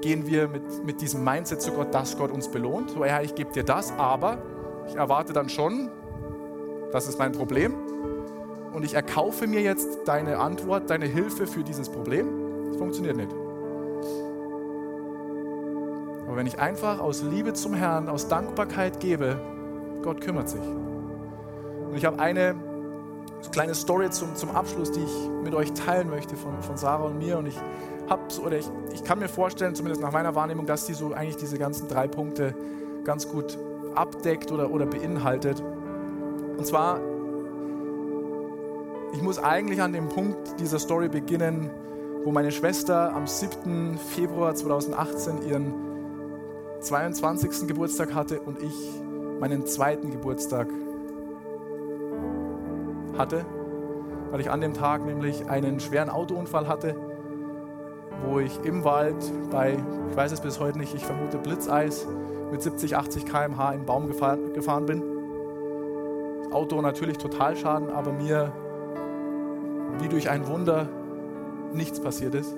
gehen wir mit, mit diesem Mindset zu Gott, dass Gott uns belohnt? So, ja, ich gebe dir das, aber ich erwarte dann schon, das ist mein Problem. Und ich erkaufe mir jetzt deine Antwort, deine Hilfe für dieses Problem. Das funktioniert nicht. Aber wenn ich einfach aus Liebe zum Herrn, aus Dankbarkeit gebe, Gott kümmert sich. Und ich habe eine kleine Story zum, zum Abschluss, die ich mit euch teilen möchte von, von Sarah und mir. Und ich habe oder ich, ich kann mir vorstellen, zumindest nach meiner Wahrnehmung, dass die so eigentlich diese ganzen drei Punkte ganz gut abdeckt oder, oder beinhaltet. Und zwar, ich muss eigentlich an dem Punkt dieser Story beginnen, wo meine Schwester am 7. Februar 2018 ihren 22. Geburtstag hatte und ich meinen zweiten Geburtstag hatte, weil ich an dem Tag nämlich einen schweren Autounfall hatte, wo ich im Wald bei, ich weiß es bis heute nicht, ich vermute Blitzeis, mit 70, 80 km/h in einen Baum gefahren, gefahren bin. Auto natürlich Totalschaden, aber mir wie durch ein Wunder nichts passiert ist.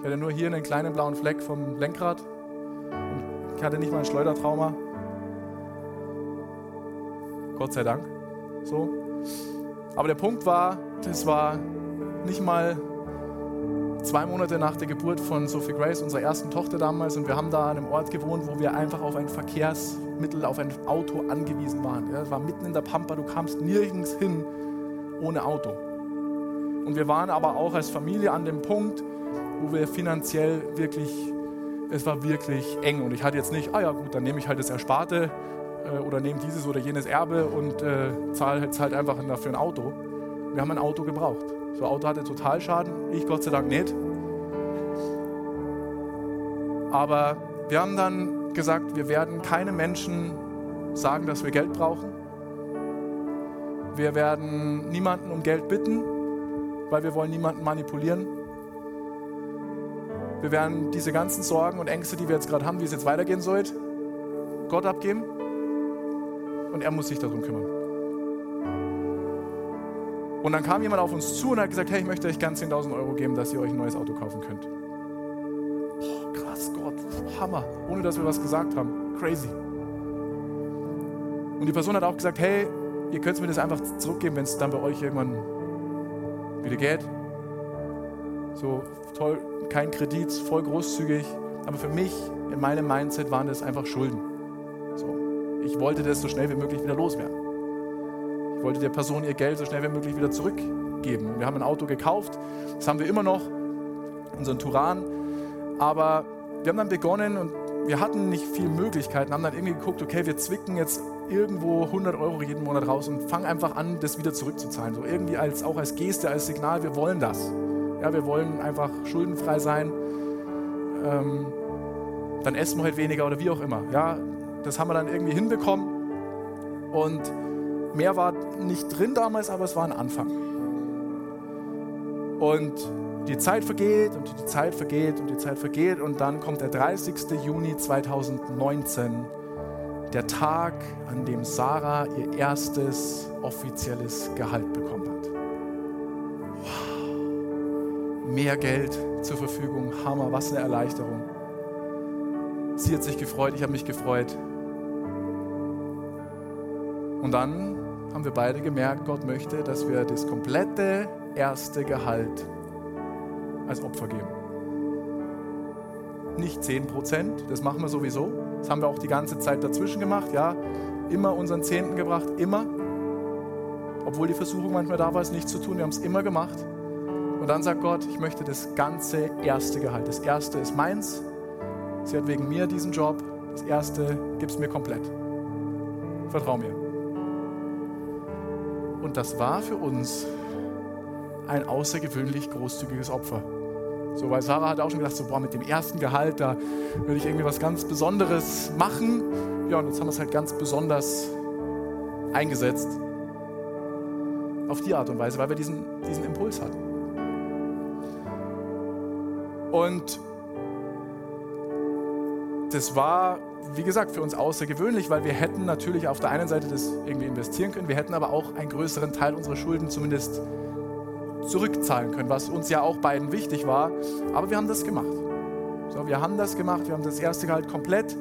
Ich hatte nur hier einen kleinen blauen Fleck vom Lenkrad ich hatte nicht mal ein Schleudertrauma. Gott sei Dank. So. Aber der Punkt war, das war nicht mal zwei Monate nach der Geburt von Sophie Grace, unserer ersten Tochter damals, und wir haben da an einem Ort gewohnt, wo wir einfach auf ein Verkehrsmittel, auf ein Auto angewiesen waren. Ja, war mitten in der Pampa, du kamst nirgends hin ohne Auto. Und wir waren aber auch als Familie an dem Punkt, wo wir finanziell wirklich es war wirklich eng und ich hatte jetzt nicht, ah ja gut, dann nehme ich halt das Ersparte äh, oder nehme dieses oder jenes Erbe und äh, zahle jetzt halt einfach dafür ein Auto. Wir haben ein Auto gebraucht. So ein Auto hatte total Schaden, ich Gott sei Dank nicht. Aber wir haben dann gesagt, wir werden keine Menschen sagen, dass wir Geld brauchen. Wir werden niemanden um Geld bitten, weil wir wollen niemanden manipulieren. Wir werden diese ganzen Sorgen und Ängste, die wir jetzt gerade haben, wie es jetzt weitergehen soll, Gott abgeben und er muss sich darum kümmern. Und dann kam jemand auf uns zu und hat gesagt, hey, ich möchte euch ganz 10.000 Euro geben, dass ihr euch ein neues Auto kaufen könnt. Boah, krass, Gott, Hammer, ohne dass wir was gesagt haben. Crazy. Und die Person hat auch gesagt, hey, ihr könnt mir das einfach zurückgeben, wenn es dann bei euch irgendwann wieder geht. So toll, kein Kredit, voll großzügig. Aber für mich, in meinem Mindset, waren das einfach Schulden. So, ich wollte das so schnell wie möglich wieder loswerden. Ich wollte der Person ihr Geld so schnell wie möglich wieder zurückgeben. Wir haben ein Auto gekauft, das haben wir immer noch, unseren Turan. Aber wir haben dann begonnen und wir hatten nicht viele Möglichkeiten, haben dann irgendwie geguckt, okay, wir zwicken jetzt irgendwo 100 Euro jeden Monat raus und fangen einfach an, das wieder zurückzuzahlen. So irgendwie als, auch als Geste, als Signal, wir wollen das. Ja, wir wollen einfach schuldenfrei sein. Ähm, dann essen wir halt weniger oder wie auch immer. Ja, das haben wir dann irgendwie hinbekommen. Und mehr war nicht drin damals, aber es war ein Anfang. Und die Zeit vergeht und die Zeit vergeht und die Zeit vergeht und dann kommt der 30. Juni 2019, der Tag, an dem Sarah ihr erstes offizielles Gehalt bekommen Mehr Geld zur Verfügung, Hammer, was eine Erleichterung. Sie hat sich gefreut, ich habe mich gefreut. Und dann haben wir beide gemerkt, Gott möchte, dass wir das komplette erste Gehalt als Opfer geben. Nicht 10 Prozent, das machen wir sowieso. Das haben wir auch die ganze Zeit dazwischen gemacht, ja. Immer unseren Zehnten gebracht, immer. Obwohl die Versuchung manchmal da war, es nicht zu tun, wir haben es immer gemacht. Und dann sagt Gott, ich möchte das ganze erste Gehalt. Das erste ist meins. Sie hat wegen mir diesen Job. Das erste gibt es mir komplett. Vertrau mir. Und das war für uns ein außergewöhnlich großzügiges Opfer. So, weil Sarah hat auch schon gedacht, so, boah, mit dem ersten Gehalt, da würde ich irgendwie was ganz Besonderes machen. Ja, und jetzt haben wir es halt ganz besonders eingesetzt. Auf die Art und Weise, weil wir diesen, diesen Impuls hatten. Und das war, wie gesagt, für uns außergewöhnlich, weil wir hätten natürlich auf der einen Seite das irgendwie investieren können, wir hätten aber auch einen größeren Teil unserer Schulden zumindest zurückzahlen können, was uns ja auch beiden wichtig war. Aber wir haben das gemacht. So, wir haben das gemacht, wir haben das erste Gehalt komplett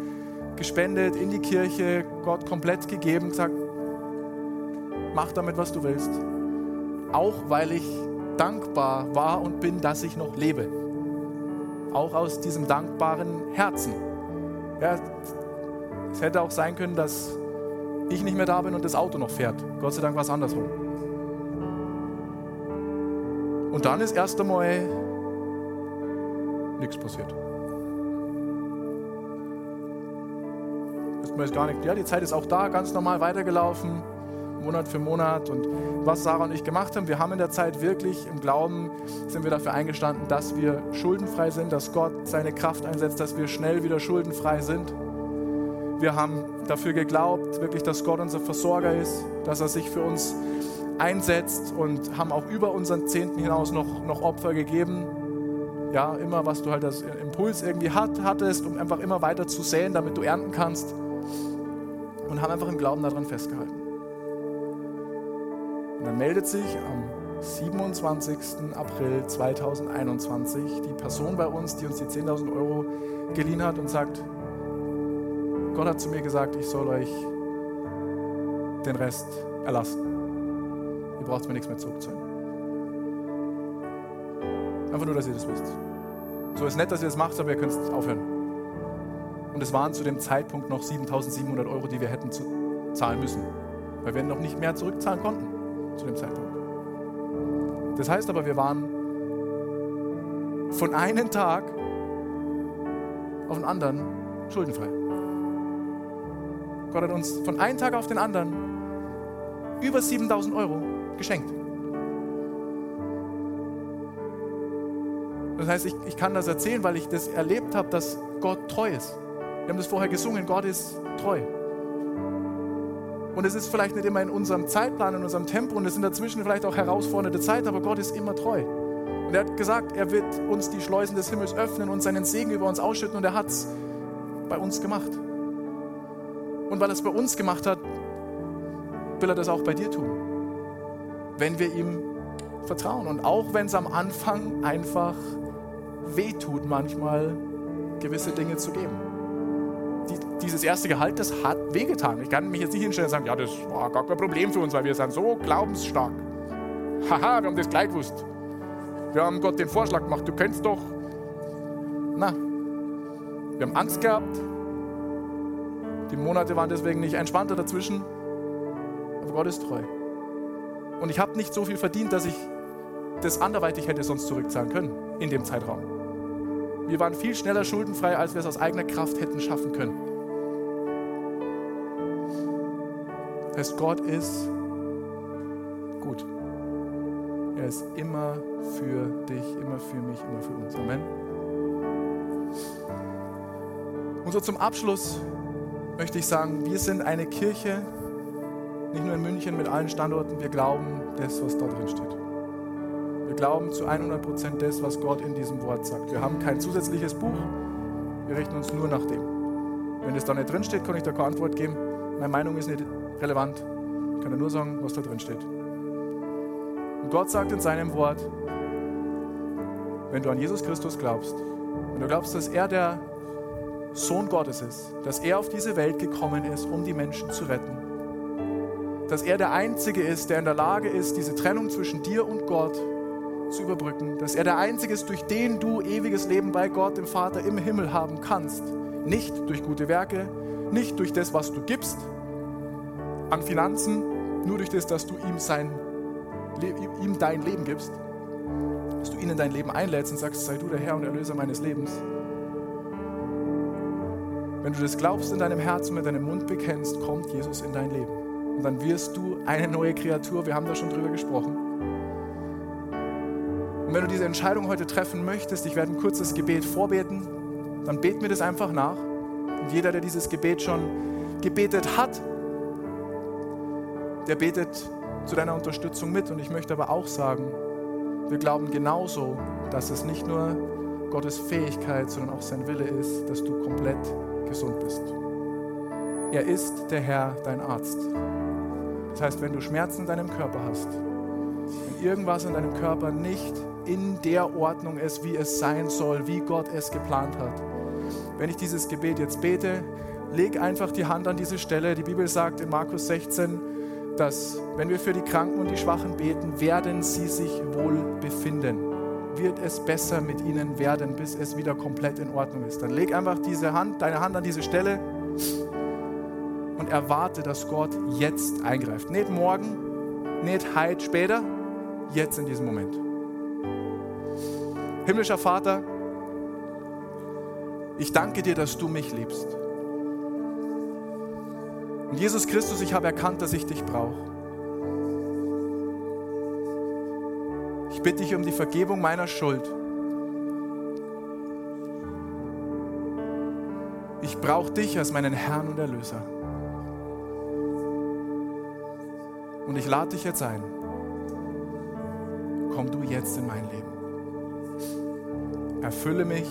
gespendet in die Kirche, Gott komplett gegeben, gesagt, mach damit, was du willst. Auch weil ich dankbar war und bin, dass ich noch lebe. Auch aus diesem dankbaren Herzen. Ja, es hätte auch sein können, dass ich nicht mehr da bin und das Auto noch fährt. Gott sei Dank war es andersrum. Und dann ist erst einmal nichts passiert. Erstmal ist gar nicht. Ja, die Zeit ist auch da, ganz normal weitergelaufen, Monat für Monat. Und was Sarah und ich gemacht haben, wir haben in der Zeit wirklich im Glauben, sind wir dafür eingestanden, dass wir schuldenfrei sind, dass Gott seine Kraft einsetzt, dass wir schnell wieder schuldenfrei sind. Wir haben dafür geglaubt, wirklich, dass Gott unser Versorger ist, dass er sich für uns einsetzt und haben auch über unseren Zehnten hinaus noch, noch Opfer gegeben. Ja, immer was du halt als Impuls irgendwie hat, hattest, um einfach immer weiter zu säen, damit du ernten kannst. Und haben einfach im Glauben daran festgehalten. Und dann meldet sich am 27. April 2021 die Person bei uns, die uns die 10.000 Euro geliehen hat und sagt, Gott hat zu mir gesagt, ich soll euch den Rest erlassen braucht mir nichts mehr zurückzahlen. Einfach nur, dass ihr das wisst. So ist nett, dass ihr das macht, aber ihr könnt es aufhören. Und es waren zu dem Zeitpunkt noch 7700 Euro, die wir hätten zahlen müssen, weil wir noch nicht mehr zurückzahlen konnten zu dem Zeitpunkt. Das heißt aber, wir waren von einem Tag auf den anderen schuldenfrei. Gott hat uns von einem Tag auf den anderen über 7000 Euro geschenkt. Das heißt, ich, ich kann das erzählen, weil ich das erlebt habe, dass Gott treu ist. Wir haben das vorher gesungen, Gott ist treu. Und es ist vielleicht nicht immer in unserem Zeitplan, in unserem Tempo und es sind dazwischen vielleicht auch herausfordernde Zeiten, aber Gott ist immer treu. Und er hat gesagt, er wird uns die Schleusen des Himmels öffnen und seinen Segen über uns ausschütten. Und er hat es bei uns gemacht. Und weil er es bei uns gemacht hat, will er das auch bei dir tun. Wenn wir ihm vertrauen. Und auch wenn es am Anfang einfach wehtut, manchmal gewisse Dinge zu geben. Die, dieses erste Gehalt, das hat wehgetan. Ich kann mich jetzt nicht hinstellen und sagen, ja, das war gar kein Problem für uns, weil wir sind so glaubensstark. Haha, wir haben das gleich gewusst. Wir haben Gott den Vorschlag gemacht, du könntest doch. Na, wir haben Angst gehabt. Die Monate waren deswegen nicht entspannter dazwischen. Aber Gott ist treu. Und ich habe nicht so viel verdient, dass ich das anderweitig hätte sonst zurückzahlen können in dem Zeitraum. Wir waren viel schneller schuldenfrei, als wir es aus eigener Kraft hätten schaffen können. Das heißt, Gott ist gut. Er ist immer für dich, immer für mich, immer für uns. Amen. Und so zum Abschluss möchte ich sagen, wir sind eine Kirche, nicht nur in München mit allen Standorten, wir glauben das, was da drin steht. Wir glauben zu 100 Prozent das, was Gott in diesem Wort sagt. Wir haben kein zusätzliches Buch, wir richten uns nur nach dem. Wenn es da nicht drin steht, kann ich da keine Antwort geben. Meine Meinung ist nicht relevant. Ich kann nur sagen, was da drin steht. Und Gott sagt in seinem Wort, wenn du an Jesus Christus glaubst, wenn du glaubst, dass er der Sohn Gottes ist, dass er auf diese Welt gekommen ist, um die Menschen zu retten, dass er der Einzige ist, der in der Lage ist, diese Trennung zwischen dir und Gott zu überbrücken, dass er der Einzige ist, durch den du ewiges Leben bei Gott, dem Vater im Himmel haben kannst. Nicht durch gute Werke, nicht durch das, was du gibst an Finanzen, nur durch das, dass du ihm sein ihm dein Leben gibst, dass du ihn in dein Leben einlädst und sagst, sei du der Herr und Erlöser meines Lebens. Wenn du das glaubst in deinem Herzen, mit deinem Mund bekennst, kommt Jesus in dein Leben. Und dann wirst du eine neue Kreatur. Wir haben da schon drüber gesprochen. Und wenn du diese Entscheidung heute treffen möchtest, ich werde ein kurzes Gebet vorbeten, dann bet mir das einfach nach. Und jeder, der dieses Gebet schon gebetet hat, der betet zu deiner Unterstützung mit. Und ich möchte aber auch sagen, wir glauben genauso, dass es nicht nur Gottes Fähigkeit, sondern auch sein Wille ist, dass du komplett gesund bist. Er ist der Herr, dein Arzt. Das heißt, wenn du Schmerzen in deinem Körper hast, wenn irgendwas in deinem Körper nicht in der Ordnung ist, wie es sein soll, wie Gott es geplant hat, wenn ich dieses Gebet jetzt bete, leg einfach die Hand an diese Stelle. Die Bibel sagt in Markus 16, dass wenn wir für die Kranken und die Schwachen beten, werden sie sich wohl befinden. Wird es besser mit ihnen werden, bis es wieder komplett in Ordnung ist. Dann leg einfach diese Hand, deine Hand an diese Stelle und erwarte, dass Gott jetzt eingreift. Nicht morgen, nicht heute, später, jetzt in diesem Moment. Himmlischer Vater, ich danke dir, dass du mich liebst. Und Jesus Christus, ich habe erkannt, dass ich dich brauche. Ich bitte dich um die Vergebung meiner Schuld. Ich brauche dich als meinen Herrn und Erlöser. Und ich lade dich jetzt ein. Komm du jetzt in mein Leben. Erfülle mich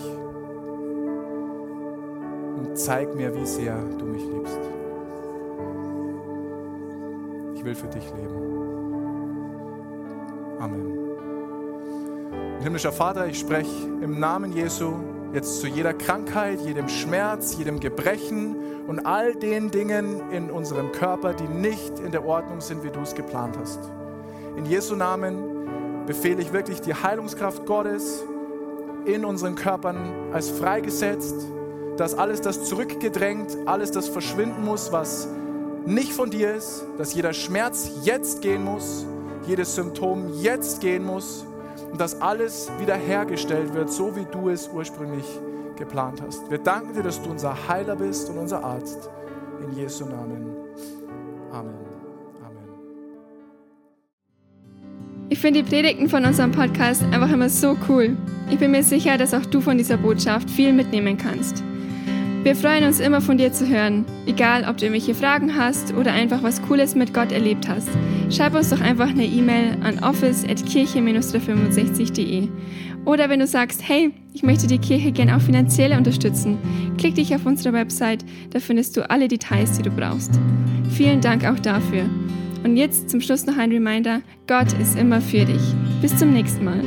und zeig mir, wie sehr du mich liebst will für dich leben. Amen. Himmlischer Vater, ich spreche im Namen Jesu jetzt zu jeder Krankheit, jedem Schmerz, jedem Gebrechen und all den Dingen in unserem Körper, die nicht in der Ordnung sind, wie du es geplant hast. In Jesu Namen befehle ich wirklich die Heilungskraft Gottes in unseren Körpern als freigesetzt, dass alles das zurückgedrängt, alles das verschwinden muss, was nicht von dir ist, dass jeder Schmerz jetzt gehen muss, jedes Symptom jetzt gehen muss und dass alles wiederhergestellt wird, so wie du es ursprünglich geplant hast. Wir danken dir, dass du unser Heiler bist und unser Arzt. In Jesu Namen. Amen. Amen. Ich finde die Predigten von unserem Podcast einfach immer so cool. Ich bin mir sicher, dass auch du von dieser Botschaft viel mitnehmen kannst. Wir freuen uns immer von dir zu hören, egal ob du irgendwelche Fragen hast oder einfach was Cooles mit Gott erlebt hast. Schreib uns doch einfach eine E-Mail an office.kirche-365.de. Oder wenn du sagst, hey, ich möchte die Kirche gern auch finanziell unterstützen, klick dich auf unsere Website, da findest du alle Details, die du brauchst. Vielen Dank auch dafür. Und jetzt zum Schluss noch ein Reminder, Gott ist immer für dich. Bis zum nächsten Mal.